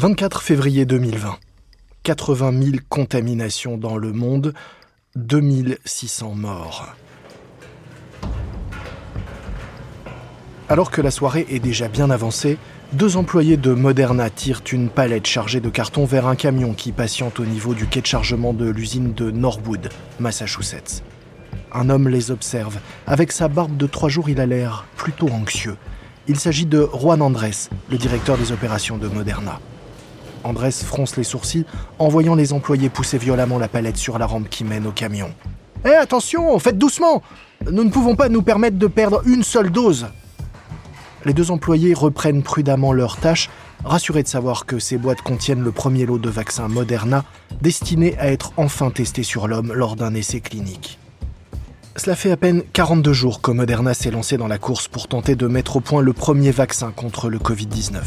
24 février 2020. 80 000 contaminations dans le monde, 2600 morts. Alors que la soirée est déjà bien avancée, deux employés de Moderna tirent une palette chargée de cartons vers un camion qui patiente au niveau du quai de chargement de l'usine de Norwood, Massachusetts. Un homme les observe. Avec sa barbe de trois jours, il a l'air plutôt anxieux. Il s'agit de Juan Andrés, le directeur des opérations de Moderna. Andrés fronce les sourcils en voyant les employés pousser violemment la palette sur la rampe qui mène au camion. Hé, attention, faites doucement Nous ne pouvons pas nous permettre de perdre une seule dose les deux employés reprennent prudemment leurs tâches, rassurés de savoir que ces boîtes contiennent le premier lot de vaccins Moderna, destiné à être enfin testé sur l'homme lors d'un essai clinique. Cela fait à peine 42 jours que Moderna s'est lancé dans la course pour tenter de mettre au point le premier vaccin contre le Covid-19.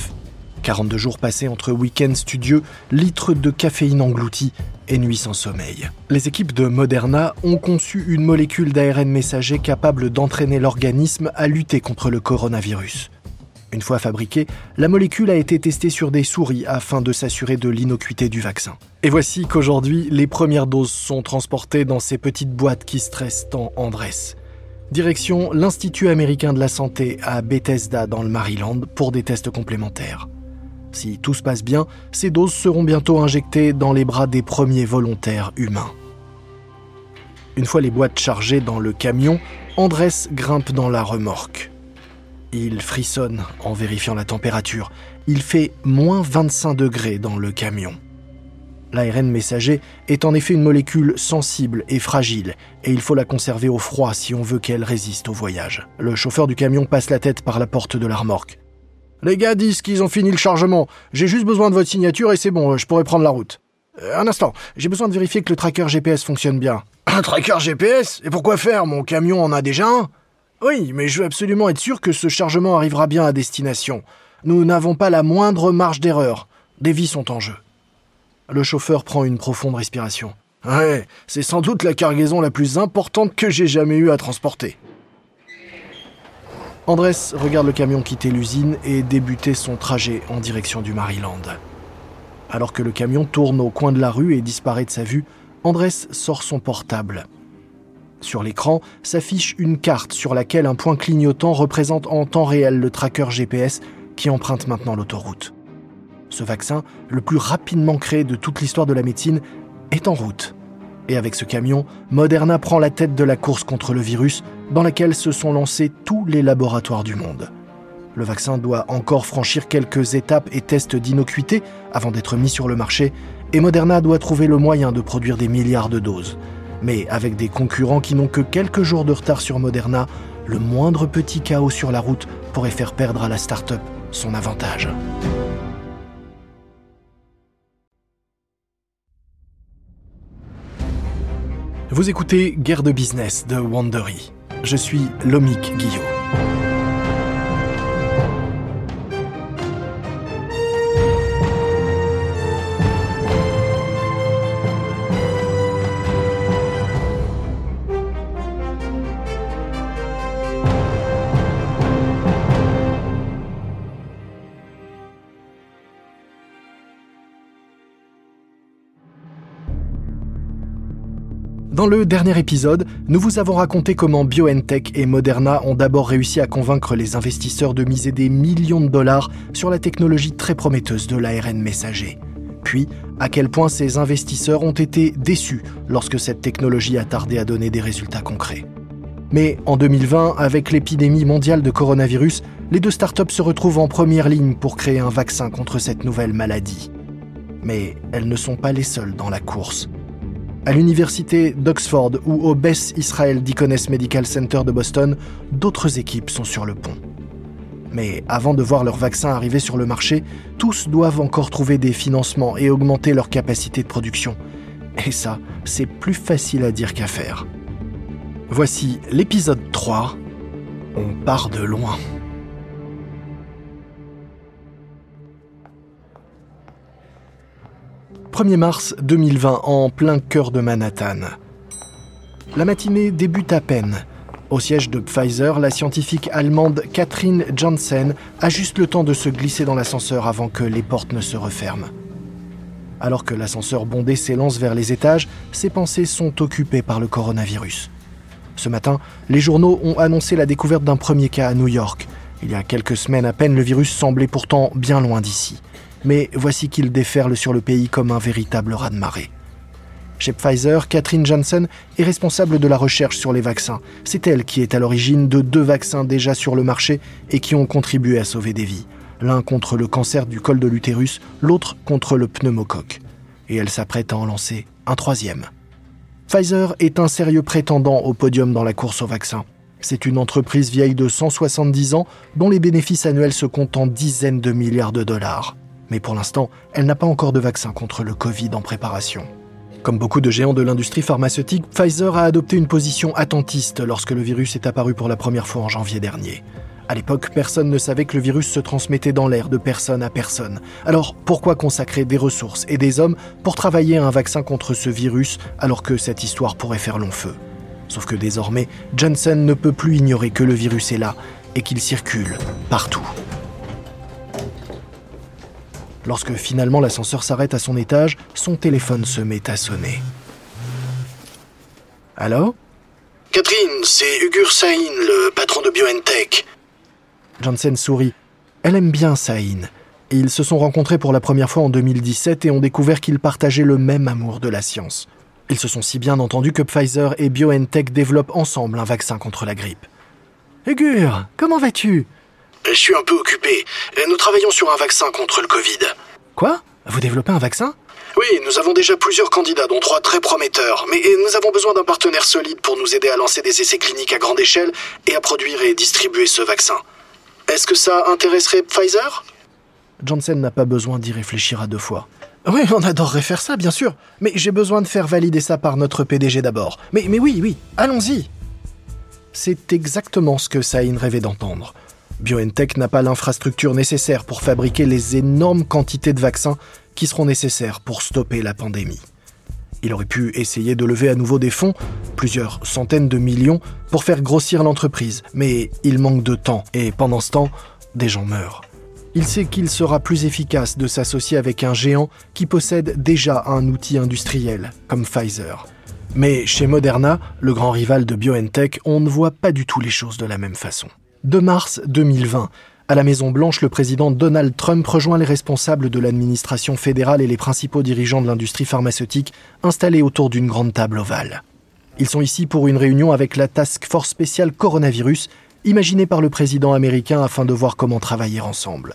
42 jours passés entre week-ends studieux, litres de caféine engloutis et nuits sans sommeil. Les équipes de Moderna ont conçu une molécule d'ARN messager capable d'entraîner l'organisme à lutter contre le coronavirus. Une fois fabriquée, la molécule a été testée sur des souris afin de s'assurer de l'innocuité du vaccin. Et voici qu'aujourd'hui, les premières doses sont transportées dans ces petites boîtes qui stressent tant Andrés. Direction l'Institut américain de la santé à Bethesda dans le Maryland pour des tests complémentaires. Si tout se passe bien, ces doses seront bientôt injectées dans les bras des premiers volontaires humains. Une fois les boîtes chargées dans le camion, Andrés grimpe dans la remorque. Il frissonne en vérifiant la température. Il fait moins 25 degrés dans le camion. L'ARN messager est en effet une molécule sensible et fragile, et il faut la conserver au froid si on veut qu'elle résiste au voyage. Le chauffeur du camion passe la tête par la porte de la remorque. Les gars disent qu'ils ont fini le chargement. J'ai juste besoin de votre signature et c'est bon, je pourrais prendre la route. Euh, un instant, j'ai besoin de vérifier que le tracker GPS fonctionne bien. Un tracker GPS Et pourquoi faire? Mon camion en a déjà un? Oui, mais je veux absolument être sûr que ce chargement arrivera bien à destination. Nous n'avons pas la moindre marge d'erreur. Des vies sont en jeu. Le chauffeur prend une profonde respiration. Ouais, c'est sans doute la cargaison la plus importante que j'ai jamais eu à transporter. Andrés regarde le camion quitter l'usine et débuter son trajet en direction du Maryland. Alors que le camion tourne au coin de la rue et disparaît de sa vue, Andrés sort son portable. Sur l'écran s'affiche une carte sur laquelle un point clignotant représente en temps réel le tracker GPS qui emprunte maintenant l'autoroute. Ce vaccin, le plus rapidement créé de toute l'histoire de la médecine, est en route. Et avec ce camion, Moderna prend la tête de la course contre le virus dans laquelle se sont lancés tous les laboratoires du monde. Le vaccin doit encore franchir quelques étapes et tests d'innocuité avant d'être mis sur le marché, et Moderna doit trouver le moyen de produire des milliards de doses. Mais avec des concurrents qui n'ont que quelques jours de retard sur Moderna, le moindre petit chaos sur la route pourrait faire perdre à la start-up son avantage. Vous écoutez Guerre de business de Wandery. Je suis Lomik Guillot. Dans le dernier épisode, nous vous avons raconté comment BioNTech et Moderna ont d'abord réussi à convaincre les investisseurs de miser des millions de dollars sur la technologie très prometteuse de l'ARN messager. Puis, à quel point ces investisseurs ont été déçus lorsque cette technologie a tardé à donner des résultats concrets. Mais en 2020, avec l'épidémie mondiale de coronavirus, les deux startups se retrouvent en première ligne pour créer un vaccin contre cette nouvelle maladie. Mais elles ne sont pas les seules dans la course. À l'université d'Oxford ou au Beth Israel Deaconess Medical Center de Boston, d'autres équipes sont sur le pont. Mais avant de voir leur vaccin arriver sur le marché, tous doivent encore trouver des financements et augmenter leur capacité de production. Et ça, c'est plus facile à dire qu'à faire. Voici l'épisode 3. On part de loin. 1er mars 2020 en plein cœur de Manhattan. La matinée débute à peine. Au siège de Pfizer, la scientifique allemande Catherine Janssen a juste le temps de se glisser dans l'ascenseur avant que les portes ne se referment. Alors que l'ascenseur bondé s'élance vers les étages, ses pensées sont occupées par le coronavirus. Ce matin, les journaux ont annoncé la découverte d'un premier cas à New York. Il y a quelques semaines à peine, le virus semblait pourtant bien loin d'ici. Mais voici qu'il déferle sur le pays comme un véritable raz-de-marée. Chez Pfizer, Catherine Janssen est responsable de la recherche sur les vaccins. C'est elle qui est à l'origine de deux vaccins déjà sur le marché et qui ont contribué à sauver des vies. L'un contre le cancer du col de l'utérus, l'autre contre le pneumocoque. Et elle s'apprête à en lancer un troisième. Pfizer est un sérieux prétendant au podium dans la course au vaccin. C'est une entreprise vieille de 170 ans dont les bénéfices annuels se comptent en dizaines de milliards de dollars. Mais pour l'instant, elle n'a pas encore de vaccin contre le Covid en préparation. Comme beaucoup de géants de l'industrie pharmaceutique, Pfizer a adopté une position attentiste lorsque le virus est apparu pour la première fois en janvier dernier. À l'époque, personne ne savait que le virus se transmettait dans l'air de personne à personne. Alors pourquoi consacrer des ressources et des hommes pour travailler à un vaccin contre ce virus alors que cette histoire pourrait faire long feu? Sauf que désormais, Johnson ne peut plus ignorer que le virus est là et qu'il circule partout. Lorsque finalement l'ascenseur s'arrête à son étage, son téléphone se met à sonner. Allô Catherine, c'est Ugur Sahin, le patron de BioNTech. Janssen sourit. Elle aime bien Sahin. Ils se sont rencontrés pour la première fois en 2017 et ont découvert qu'ils partageaient le même amour de la science. Ils se sont si bien entendus que Pfizer et BioNTech développent ensemble un vaccin contre la grippe. Ugur, comment vas-tu? Je suis un peu occupé. Nous travaillons sur un vaccin contre le Covid. Quoi? Vous développez un vaccin? Oui, nous avons déjà plusieurs candidats, dont trois très prometteurs. Mais nous avons besoin d'un partenaire solide pour nous aider à lancer des essais cliniques à grande échelle et à produire et distribuer ce vaccin. Est-ce que ça intéresserait Pfizer? Johnson n'a pas besoin d'y réfléchir à deux fois. Oui, on adorerait faire ça, bien sûr. Mais j'ai besoin de faire valider ça par notre PDG d'abord. Mais, mais oui, oui, allons-y. C'est exactement ce que Saïn rêvait d'entendre. BioNTech n'a pas l'infrastructure nécessaire pour fabriquer les énormes quantités de vaccins qui seront nécessaires pour stopper la pandémie. Il aurait pu essayer de lever à nouveau des fonds, plusieurs centaines de millions, pour faire grossir l'entreprise, mais il manque de temps et pendant ce temps, des gens meurent. Il sait qu'il sera plus efficace de s'associer avec un géant qui possède déjà un outil industriel, comme Pfizer. Mais chez Moderna, le grand rival de BioNTech, on ne voit pas du tout les choses de la même façon. 2 mars 2020. À la Maison-Blanche, le président Donald Trump rejoint les responsables de l'administration fédérale et les principaux dirigeants de l'industrie pharmaceutique installés autour d'une grande table ovale. Ils sont ici pour une réunion avec la Task Force spéciale coronavirus, imaginée par le président américain afin de voir comment travailler ensemble.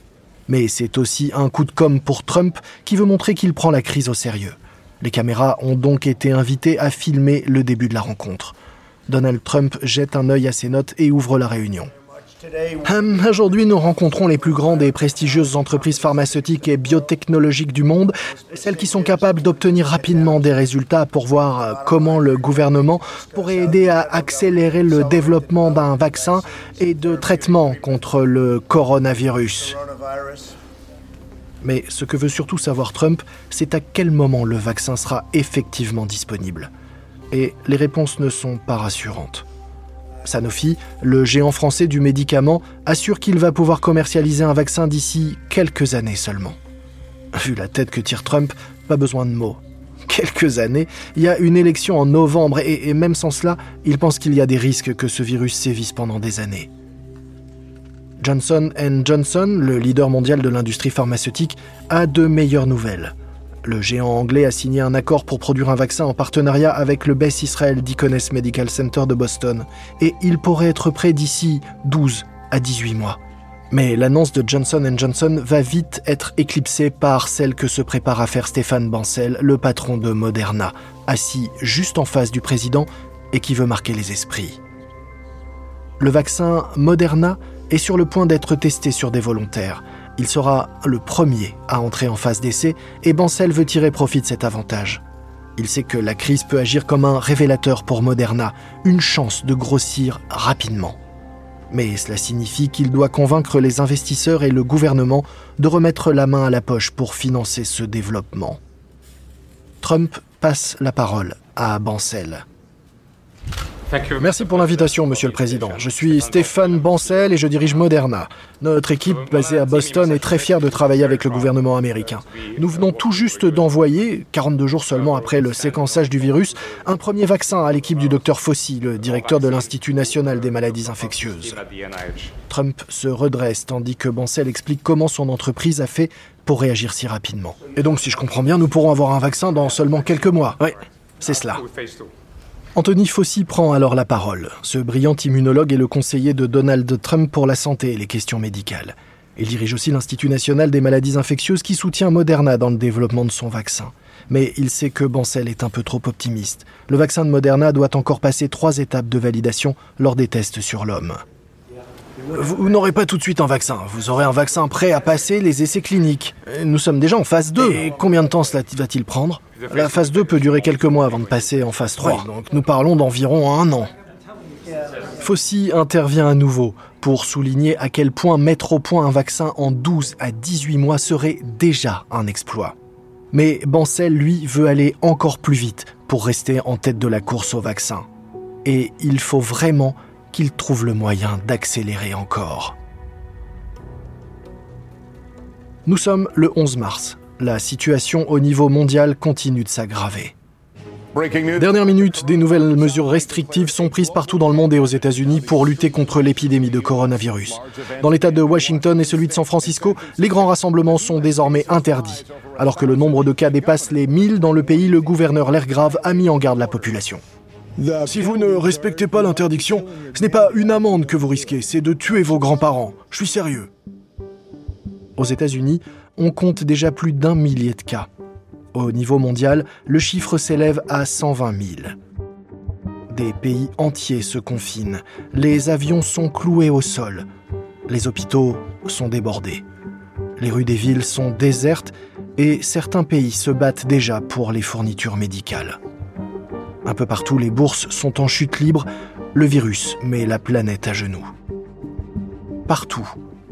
Mais c'est aussi un coup de com' pour Trump qui veut montrer qu'il prend la crise au sérieux. Les caméras ont donc été invitées à filmer le début de la rencontre. Donald Trump jette un œil à ses notes et ouvre la réunion. Hum, aujourd'hui, nous rencontrons les plus grandes et prestigieuses entreprises pharmaceutiques et biotechnologiques du monde, celles qui sont capables d'obtenir rapidement des résultats pour voir euh, comment le gouvernement pourrait aider à accélérer le développement d'un vaccin et de traitement contre le coronavirus. Mais ce que veut surtout savoir Trump, c'est à quel moment le vaccin sera effectivement disponible. Et les réponses ne sont pas rassurantes. Sanofi, le géant français du médicament, assure qu'il va pouvoir commercialiser un vaccin d'ici quelques années seulement. Vu la tête que tire Trump, pas besoin de mots. Quelques années, il y a une élection en novembre et, même sans cela, il pense qu'il y a des risques que ce virus sévisse pendant des années. Johnson Johnson, le leader mondial de l'industrie pharmaceutique, a de meilleures nouvelles. Le géant anglais a signé un accord pour produire un vaccin en partenariat avec le Beth Israel Deaconess Medical Center de Boston, et il pourrait être prêt d'ici 12 à 18 mois. Mais l'annonce de Johnson Johnson va vite être éclipsée par celle que se prépare à faire Stéphane Bancel, le patron de Moderna, assis juste en face du président et qui veut marquer les esprits. Le vaccin Moderna est sur le point d'être testé sur des volontaires. Il sera le premier à entrer en phase d'essai et Bancel veut tirer profit de cet avantage. Il sait que la crise peut agir comme un révélateur pour Moderna, une chance de grossir rapidement. Mais cela signifie qu'il doit convaincre les investisseurs et le gouvernement de remettre la main à la poche pour financer ce développement. Trump passe la parole à Bancel. Merci pour l'invitation, Monsieur le Président. Je suis Stéphane Bancel et je dirige Moderna. Notre équipe basée à Boston est très fière de travailler avec le gouvernement américain. Nous venons tout juste d'envoyer, 42 jours seulement après le séquençage du virus, un premier vaccin à l'équipe du docteur Fauci, le directeur de l'Institut national des maladies infectieuses. Trump se redresse tandis que Bancel explique comment son entreprise a fait pour réagir si rapidement. Et donc, si je comprends bien, nous pourrons avoir un vaccin dans seulement quelques mois. Oui, c'est cela. Anthony Fauci prend alors la parole. Ce brillant immunologue est le conseiller de Donald Trump pour la santé et les questions médicales. Il dirige aussi l'Institut national des maladies infectieuses qui soutient Moderna dans le développement de son vaccin. Mais il sait que Bancel est un peu trop optimiste. Le vaccin de Moderna doit encore passer trois étapes de validation lors des tests sur l'homme. Vous, n'aurez pas tout de suite un vaccin. Vous aurez un vaccin prêt à passer les essais cliniques. Nous sommes déjà en phase 2. Et combien de temps cela va-t-il prendre La phase 2 peut durer quelques mois avant de passer en phase 3. Donc nous parlons d'environ un an. Fauci intervient à nouveau pour souligner à quel point mettre au point un vaccin en 12 à 18 mois serait déjà un exploit. Mais Bancel, lui, veut aller encore plus vite pour rester en tête de la course au vaccin. Et il faut vraiment qu'il trouve le moyen d'accélérer encore. Nous sommes le 11 mars. La situation au niveau mondial continue de s'aggraver. Dernière minute, des nouvelles mesures restrictives sont prises partout dans le monde et aux États-Unis pour lutter contre l'épidémie de coronavirus. Dans l'État de Washington et celui de San Francisco, les grands rassemblements sont désormais interdits. Alors que le nombre de cas dépasse les 1000 dans le pays, le gouverneur L'air grave a mis en garde la population. Si vous ne respectez pas l'interdiction, ce n'est pas une amende que vous risquez, c'est de tuer vos grands-parents. Je suis sérieux. Aux États-Unis, on compte déjà plus d'un millier de cas. Au niveau mondial, le chiffre s'élève à 120 000. Des pays entiers se confinent, les avions sont cloués au sol, les hôpitaux sont débordés, les rues des villes sont désertes et certains pays se battent déjà pour les fournitures médicales. Un peu partout, les bourses sont en chute libre. Le virus met la planète à genoux. Partout,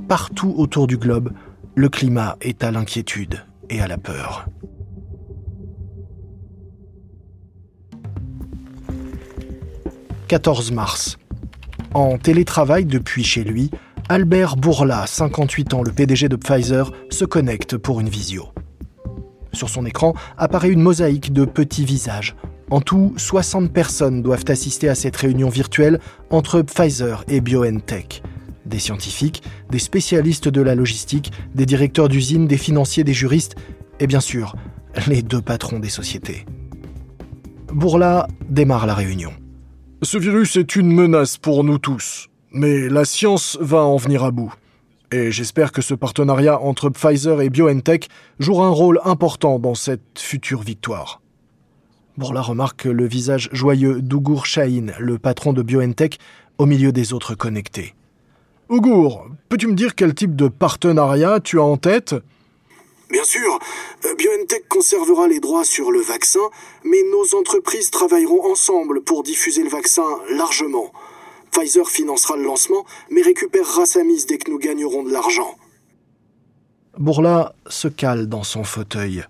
partout autour du globe, le climat est à l'inquiétude et à la peur. « 14 mars. En télétravail depuis chez lui, Albert Bourla, 58 ans, le PDG de Pfizer, se connecte pour une visio. Sur son écran apparaît une mosaïque de petits visages, en tout, 60 personnes doivent assister à cette réunion virtuelle entre Pfizer et BioNTech. Des scientifiques, des spécialistes de la logistique, des directeurs d'usines, des financiers, des juristes et bien sûr, les deux patrons des sociétés. Bourla démarre la réunion. Ce virus est une menace pour nous tous, mais la science va en venir à bout. Et j'espère que ce partenariat entre Pfizer et BioNTech jouera un rôle important dans cette future victoire. Bourla remarque le visage joyeux d'Ougour Shahin, le patron de BioNTech, au milieu des autres connectés. Ougour, peux-tu me dire quel type de partenariat tu as en tête? Bien sûr, euh, BioNTech conservera les droits sur le vaccin, mais nos entreprises travailleront ensemble pour diffuser le vaccin largement. Pfizer financera le lancement, mais récupérera sa mise dès que nous gagnerons de l'argent. Bourla se cale dans son fauteuil.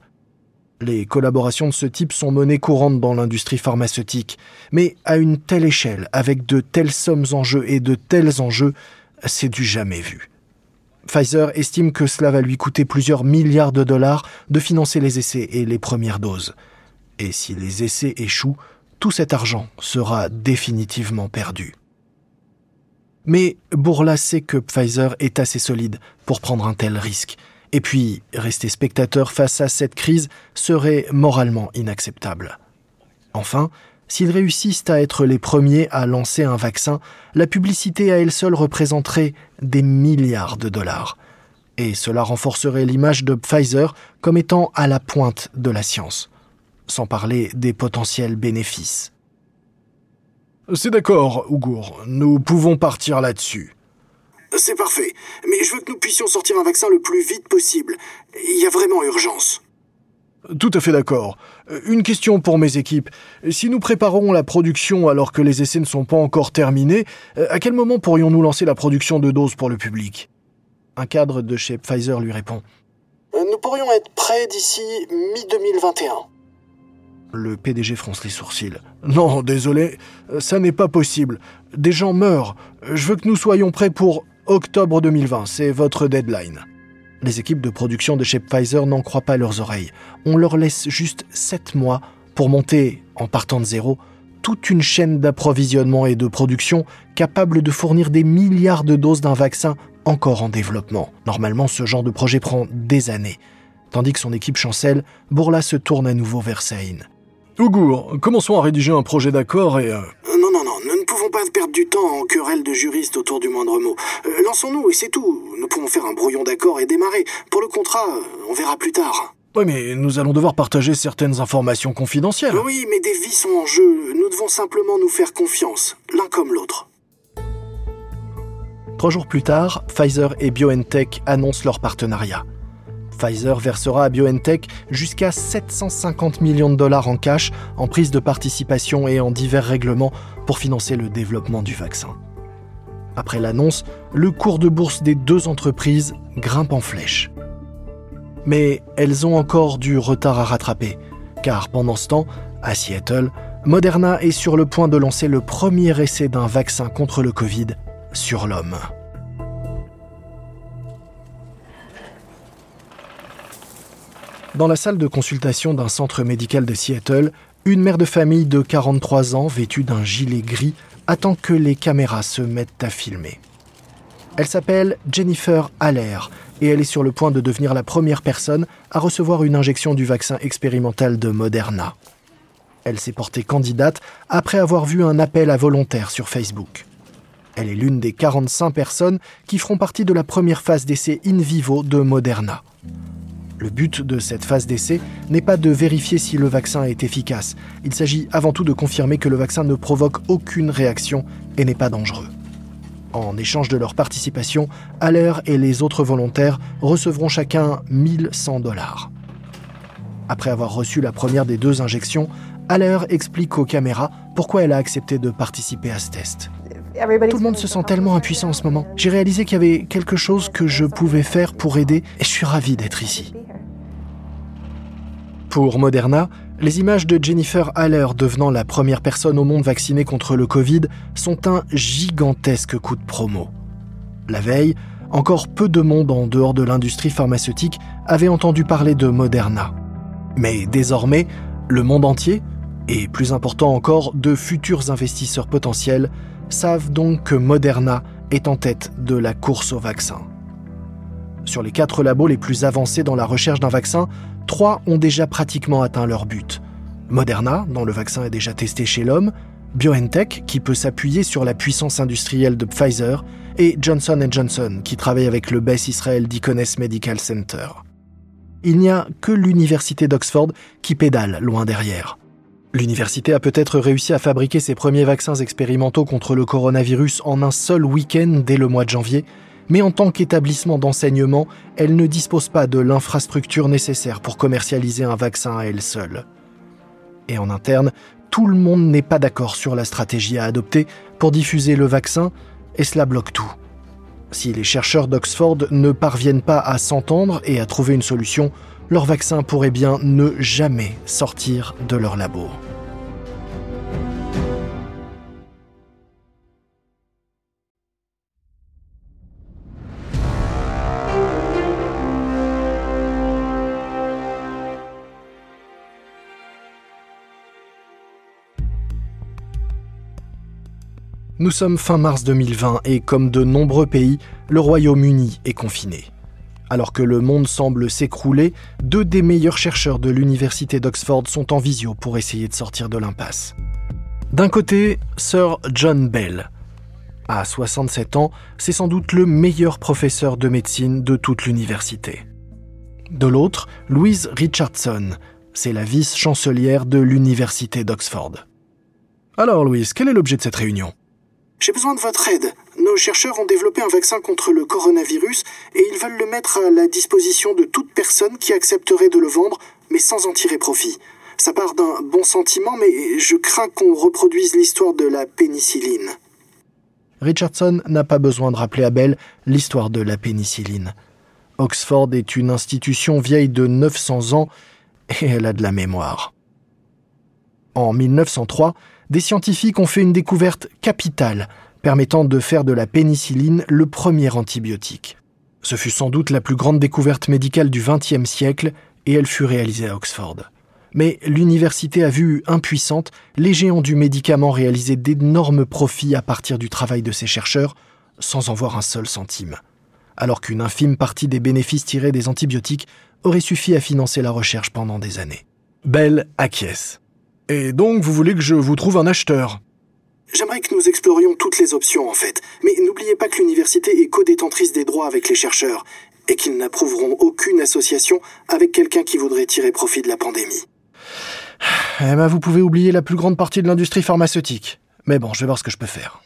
Les collaborations de ce type sont menées courantes dans l'industrie pharmaceutique, mais à une telle échelle, avec de telles sommes en jeu et de tels enjeux, c'est du jamais vu. Pfizer estime que cela va lui coûter plusieurs milliards de dollars de financer les essais et les premières doses. Et si les essais échouent, tout cet argent sera définitivement perdu. Mais Bourla sait que Pfizer est assez solide pour prendre un tel risque et puis, rester spectateur face à cette crise serait moralement inacceptable. Enfin, s'ils réussissent à être les premiers à lancer un vaccin, la publicité à elle seule représenterait des milliards de dollars. Et cela renforcerait l'image de Pfizer comme étant à la pointe de la science, sans parler des potentiels bénéfices. C'est d'accord, Ougour, nous pouvons partir là-dessus. C'est parfait. Mais je veux que nous puissions sortir un vaccin le plus vite possible. Il y a vraiment urgence. Tout à fait d'accord. Une question pour mes équipes. Si nous préparons la production alors que les essais ne sont pas encore terminés, à quel moment pourrions-nous lancer la production de doses pour le public? Un cadre de chez Pfizer lui répond. Nous pourrions être prêts d'ici mi-2021. Le PDG fronce les sourcils. Non, désolé, ça n'est pas possible. Des gens meurent. Je veux que nous soyons prêts pour octobre 2020. C'est votre deadline. Les équipes de production de chez Pfizer n'en croient pas leurs oreilles. On leur laisse juste 7 mois pour monter, en partant de zéro, toute une chaîne d'approvisionnement et de production capable de fournir des milliards de doses d'un vaccin encore en développement. Normalement, ce genre de projet prend des années. Tandis que son équipe chancelle, Bourla se tourne à nouveau vers Saïn. Ougour, commençons à rédiger un projet d'accord et... Euh, non, non, non, nous ne pouvons pas perdre du temps en querelle de juristes autour du moindre mot. Euh, lançons-nous et c'est tout. Nous pouvons faire un brouillon d'accord et démarrer. Pour le contrat, on verra plus tard. Oui, mais nous allons devoir partager certaines informations confidentielles. Oui, mais des vies sont en jeu. Nous devons simplement nous faire confiance, l'un comme l'autre. Trois jours plus tard, Pfizer et BioNTech annoncent leur partenariat. Pfizer versera à BioNTech jusqu'à 750 millions de dollars en cash, en prise de participation et en divers règlements pour financer le développement du vaccin. Après l'annonce, le cours de bourse des deux entreprises grimpe en flèche. Mais elles ont encore du retard à rattraper, car pendant ce temps, à Seattle, Moderna est sur le point de lancer le premier essai d'un vaccin contre le Covid sur l'homme. Dans la salle de consultation d'un centre médical de Seattle, une mère de famille de 43 ans, vêtue d'un gilet gris, attend que les caméras se mettent à filmer. Elle s'appelle Jennifer Haller et elle est sur le point de devenir la première personne à recevoir une injection du vaccin expérimental de Moderna. Elle s'est portée candidate après avoir vu un appel à volontaires sur Facebook. Elle est l'une des 45 personnes qui feront partie de la première phase d'essai in vivo de Moderna. Le but de cette phase d'essai n'est pas de vérifier si le vaccin est efficace, il s'agit avant tout de confirmer que le vaccin ne provoque aucune réaction et n'est pas dangereux. En échange de leur participation, Haller et les autres volontaires recevront chacun 1100 dollars. Après avoir reçu la première des deux injections, Haller explique aux caméras pourquoi elle a accepté de participer à ce test. Tout le monde se sent tellement impuissant en ce moment. J'ai réalisé qu'il y avait quelque chose que je pouvais faire pour aider et je suis ravi d'être ici. Pour Moderna, les images de Jennifer Haller devenant la première personne au monde vaccinée contre le Covid sont un gigantesque coup de promo. La veille, encore peu de monde en dehors de l'industrie pharmaceutique avait entendu parler de Moderna. Mais désormais, le monde entier, et plus important encore, de futurs investisseurs potentiels, savent donc que Moderna est en tête de la course au vaccin. Sur les quatre labos les plus avancés dans la recherche d'un vaccin, trois ont déjà pratiquement atteint leur but. Moderna, dont le vaccin est déjà testé chez l'homme, BioNTech, qui peut s'appuyer sur la puissance industrielle de Pfizer, et Johnson Johnson, qui travaille avec le BES Israel Deaconess Medical Center. Il n'y a que l'université d'Oxford qui pédale loin derrière. L'université a peut-être réussi à fabriquer ses premiers vaccins expérimentaux contre le coronavirus en un seul week-end dès le mois de janvier, mais en tant qu'établissement d'enseignement, elle ne dispose pas de l'infrastructure nécessaire pour commercialiser un vaccin à elle seule. Et en interne, tout le monde n'est pas d'accord sur la stratégie à adopter pour diffuser le vaccin, et cela bloque tout. Si les chercheurs d'Oxford ne parviennent pas à s'entendre et à trouver une solution, leur vaccin pourrait bien ne jamais sortir de leur labo. Nous sommes fin mars 2020 et comme de nombreux pays, le Royaume-Uni est confiné. Alors que le monde semble s'écrouler, deux des meilleurs chercheurs de l'université d'Oxford sont en visio pour essayer de sortir de l'impasse. D'un côté, Sir John Bell. À 67 ans, c'est sans doute le meilleur professeur de médecine de toute l'université. De l'autre, Louise Richardson. C'est la vice-chancelière de l'université d'Oxford. Alors Louise, quel est l'objet de cette réunion? J'ai besoin de votre aide. Nos chercheurs ont développé un vaccin contre le coronavirus et ils veulent le mettre à la disposition de toute personne qui accepterait de le vendre, mais sans en tirer profit. Ça part d'un bon sentiment, mais je crains qu'on reproduise l'histoire de la pénicilline. Richardson n'a pas besoin de rappeler à Bell l'histoire de la pénicilline. Oxford est une institution vieille de 900 ans et elle a de la mémoire. En 1903, des scientifiques ont fait une découverte capitale permettant de faire de la pénicilline le premier antibiotique. Ce fut sans doute la plus grande découverte médicale du XXe siècle et elle fut réalisée à Oxford. Mais l'université a vu impuissante les géants du médicament réaliser d'énormes profits à partir du travail de ses chercheurs sans en voir un seul centime, alors qu'une infime partie des bénéfices tirés des antibiotiques aurait suffi à financer la recherche pendant des années. Bell acquiesce. Et donc vous voulez que je vous trouve un acheteur? J'aimerais que nous explorions toutes les options en fait, mais n'oubliez pas que l'université est co-détentrice des droits avec les chercheurs et qu'ils n'approuveront aucune association avec quelqu'un qui voudrait tirer profit de la pandémie. Eh ben, vous pouvez oublier la plus grande partie de l'industrie pharmaceutique. Mais bon, je vais voir ce que je peux faire.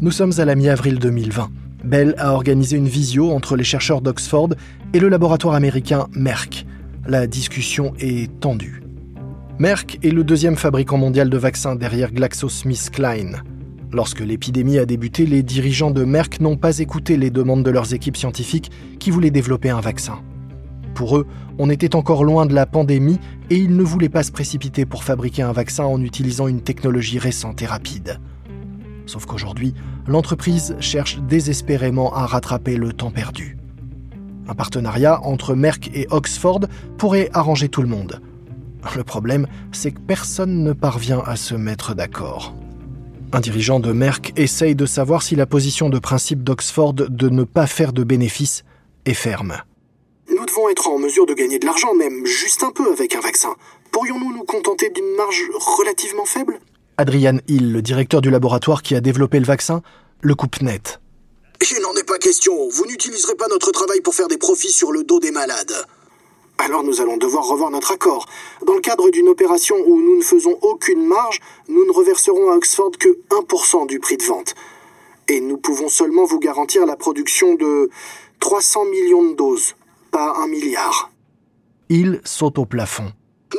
Nous sommes à la mi-avril 2020. Bell a organisé une visio entre les chercheurs d'Oxford et le laboratoire américain Merck. La discussion est tendue. Merck est le deuxième fabricant mondial de vaccins derrière GlaxoSmithKline. Lorsque l'épidémie a débuté, les dirigeants de Merck n'ont pas écouté les demandes de leurs équipes scientifiques qui voulaient développer un vaccin. Pour eux, on était encore loin de la pandémie et ils ne voulaient pas se précipiter pour fabriquer un vaccin en utilisant une technologie récente et rapide. Sauf qu'aujourd'hui, l'entreprise cherche désespérément à rattraper le temps perdu. Un partenariat entre Merck et Oxford pourrait arranger tout le monde. Le problème, c'est que personne ne parvient à se mettre d'accord. Un dirigeant de Merck essaye de savoir si la position de principe d'Oxford de ne pas faire de bénéfices est ferme. Nous devons être en mesure de gagner de l'argent, même juste un peu avec un vaccin. Pourrions-nous nous contenter d'une marge relativement faible? Adrian Hill, le directeur du laboratoire qui a développé le vaccin, le coupe net. Il n'en est pas question. Vous n'utiliserez pas notre travail pour faire des profits sur le dos des malades. Alors nous allons devoir revoir notre accord. Dans le cadre d'une opération où nous ne faisons aucune marge, nous ne reverserons à Oxford que 1% du prix de vente. Et nous pouvons seulement vous garantir la production de 300 millions de doses, pas un milliard. Il saute au plafond.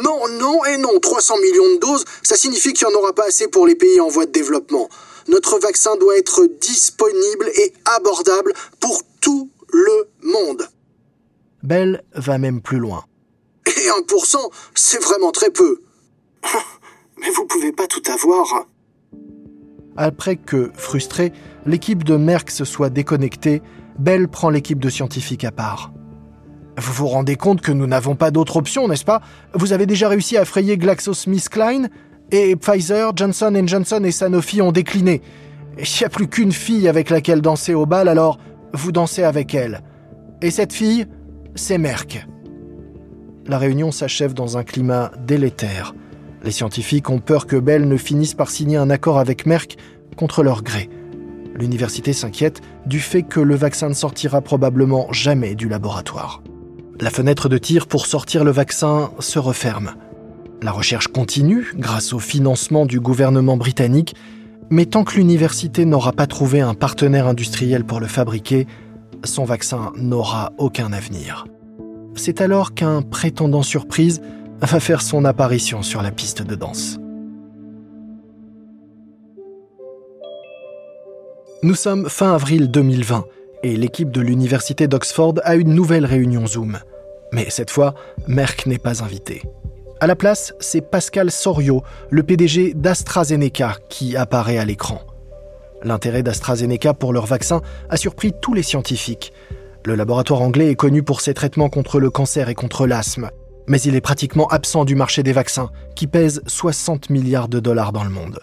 Non, non et non. 300 millions de doses, ça signifie qu'il n'y en aura pas assez pour les pays en voie de développement. Notre vaccin doit être disponible et abordable pour tout le monde. Bell va même plus loin. Et 1%, c'est vraiment très peu. Mais vous pouvez pas tout avoir. Après que, frustré, l'équipe de Merck se soit déconnectée, Bell prend l'équipe de scientifiques à part. Vous vous rendez compte que nous n'avons pas d'autre option, n'est-ce pas? Vous avez déjà réussi à frayer GlaxoSmithKline et Pfizer, Johnson Johnson et Sanofi ont décliné. Il n'y a plus qu'une fille avec laquelle danser au bal, alors vous dansez avec elle. Et cette fille, c'est Merck. La réunion s'achève dans un climat délétère. Les scientifiques ont peur que Bell ne finisse par signer un accord avec Merck contre leur gré. L'université s'inquiète du fait que le vaccin ne sortira probablement jamais du laboratoire. La fenêtre de tir pour sortir le vaccin se referme. La recherche continue grâce au financement du gouvernement britannique, mais tant que l'université n'aura pas trouvé un partenaire industriel pour le fabriquer, son vaccin n'aura aucun avenir. C'est alors qu'un prétendant surprise va faire son apparition sur la piste de danse. Nous sommes fin avril 2020 et l'équipe de l'université d'Oxford a une nouvelle réunion Zoom. Mais cette fois, Merck n'est pas invité. À la place, c'est Pascal Soriot, le PDG d'AstraZeneca, qui apparaît à l'écran. L'intérêt d'AstraZeneca pour leur vaccin a surpris tous les scientifiques. Le laboratoire anglais est connu pour ses traitements contre le cancer et contre l'asthme, mais il est pratiquement absent du marché des vaccins, qui pèse 60 milliards de dollars dans le monde.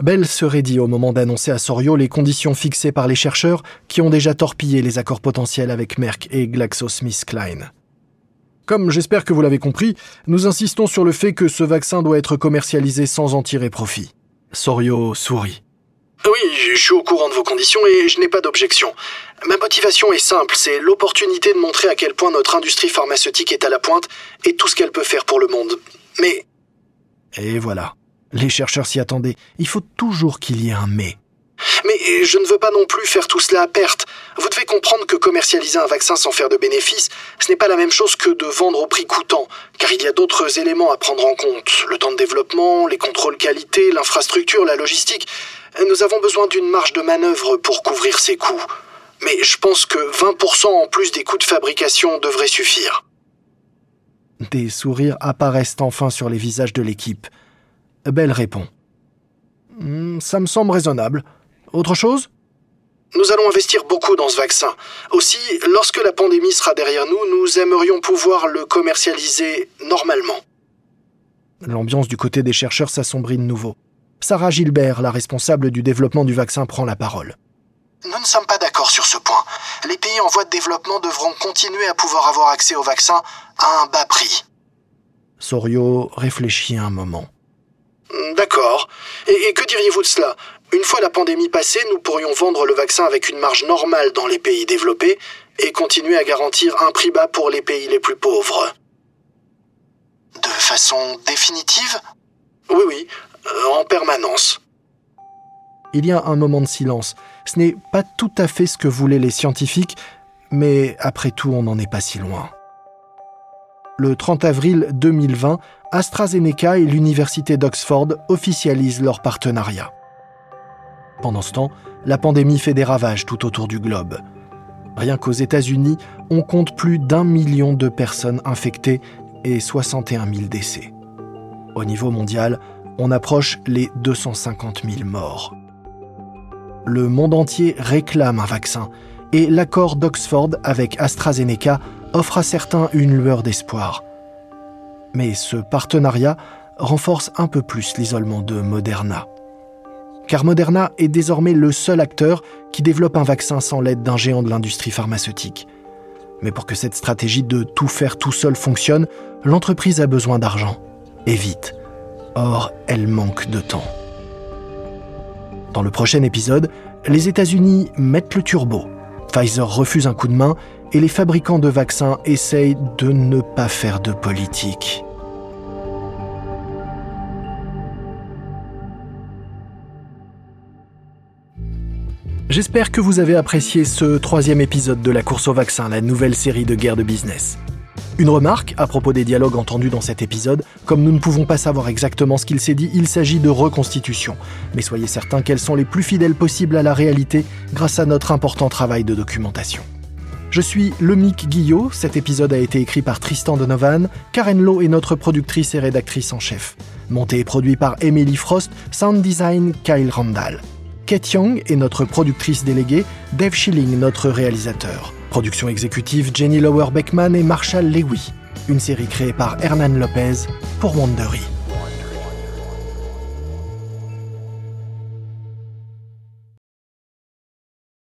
Bell serait dit au moment d'annoncer à Sorio les conditions fixées par les chercheurs qui ont déjà torpillé les accords potentiels avec Merck et GlaxoSmithKline. Comme j'espère que vous l'avez compris, nous insistons sur le fait que ce vaccin doit être commercialisé sans en tirer profit. Sorio sourit. Oui, je suis au courant de vos conditions et je n'ai pas d'objection. Ma motivation est simple, c'est l'opportunité de montrer à quel point notre industrie pharmaceutique est à la pointe et tout ce qu'elle peut faire pour le monde. Mais... Et voilà. Les chercheurs s'y attendaient. Il faut toujours qu'il y ait un mais. Mais je ne veux pas non plus faire tout cela à perte. Vous devez comprendre que commercialiser un vaccin sans faire de bénéfices, ce n'est pas la même chose que de vendre au prix coûtant, car il y a d'autres éléments à prendre en compte. Le temps de développement, les contrôles qualité, l'infrastructure, la logistique. Nous avons besoin d'une marge de manœuvre pour couvrir ces coûts. Mais je pense que 20% en plus des coûts de fabrication devraient suffire. Des sourires apparaissent enfin sur les visages de l'équipe. Belle répond. Hmm, ça me semble raisonnable. Autre chose? Nous allons investir beaucoup dans ce vaccin. Aussi, lorsque la pandémie sera derrière nous, nous aimerions pouvoir le commercialiser normalement. L'ambiance du côté des chercheurs s'assombrit de nouveau. Sarah Gilbert, la responsable du développement du vaccin, prend la parole. Nous ne sommes pas d'accord sur ce point. Les pays en voie de développement devront continuer à pouvoir avoir accès au vaccin à un bas prix. Sorio réfléchit un moment. D'accord. Et, que diriez-vous de cela? Une fois la pandémie passée, nous pourrions vendre le vaccin avec une marge normale dans les pays développés et continuer à garantir un prix bas pour les pays les plus pauvres. De façon définitive? Oui, oui, en permanence. Il y a un moment de silence. Ce n'est pas tout à fait ce que voulaient les scientifiques, mais après tout, on n'en est pas si loin. Le 30 avril 2020, AstraZeneca et l'Université d'Oxford officialisent leur partenariat. Pendant ce temps, la pandémie fait des ravages tout autour du globe. Rien qu'aux États-Unis, on compte plus d'un million de personnes infectées et 61 000 décès. Au niveau mondial, on approche les 250 000 morts. Le monde entier réclame un vaccin et l'accord d'Oxford avec AstraZeneca offre à certains une lueur d'espoir. Mais ce partenariat renforce un peu plus l'isolement de Moderna. Car Moderna est désormais le seul acteur qui développe un vaccin sans l'aide d'un géant de l'industrie pharmaceutique. Mais pour que cette stratégie de tout faire tout seul fonctionne, l'entreprise a besoin d'argent. Et vite. Or, elle manque de temps. Dans le prochain épisode, les États-Unis mettent le turbo. Pfizer refuse un coup de main et les fabricants de vaccins essayent de ne pas faire de politique. J'espère que vous avez apprécié ce troisième épisode de la course au vaccin, la nouvelle série de guerre de business. Une remarque à propos des dialogues entendus dans cet épisode, comme nous ne pouvons pas savoir exactement ce qu'il s'est dit, il s'agit de reconstitution. Mais soyez certains qu'elles sont les plus fidèles possibles à la réalité grâce à notre important travail de documentation. Je suis Lemic Guillot, cet épisode a été écrit par Tristan Donovan, Karen Lowe est notre productrice et rédactrice en chef. Monté et produit par Emily Frost, sound design Kyle Randall. Kate Young est notre productrice déléguée, Dave Schilling notre réalisateur. Production exécutive Jenny Lower Beckman et Marshall Lewy. Une série créée par Hernan Lopez pour Wandery.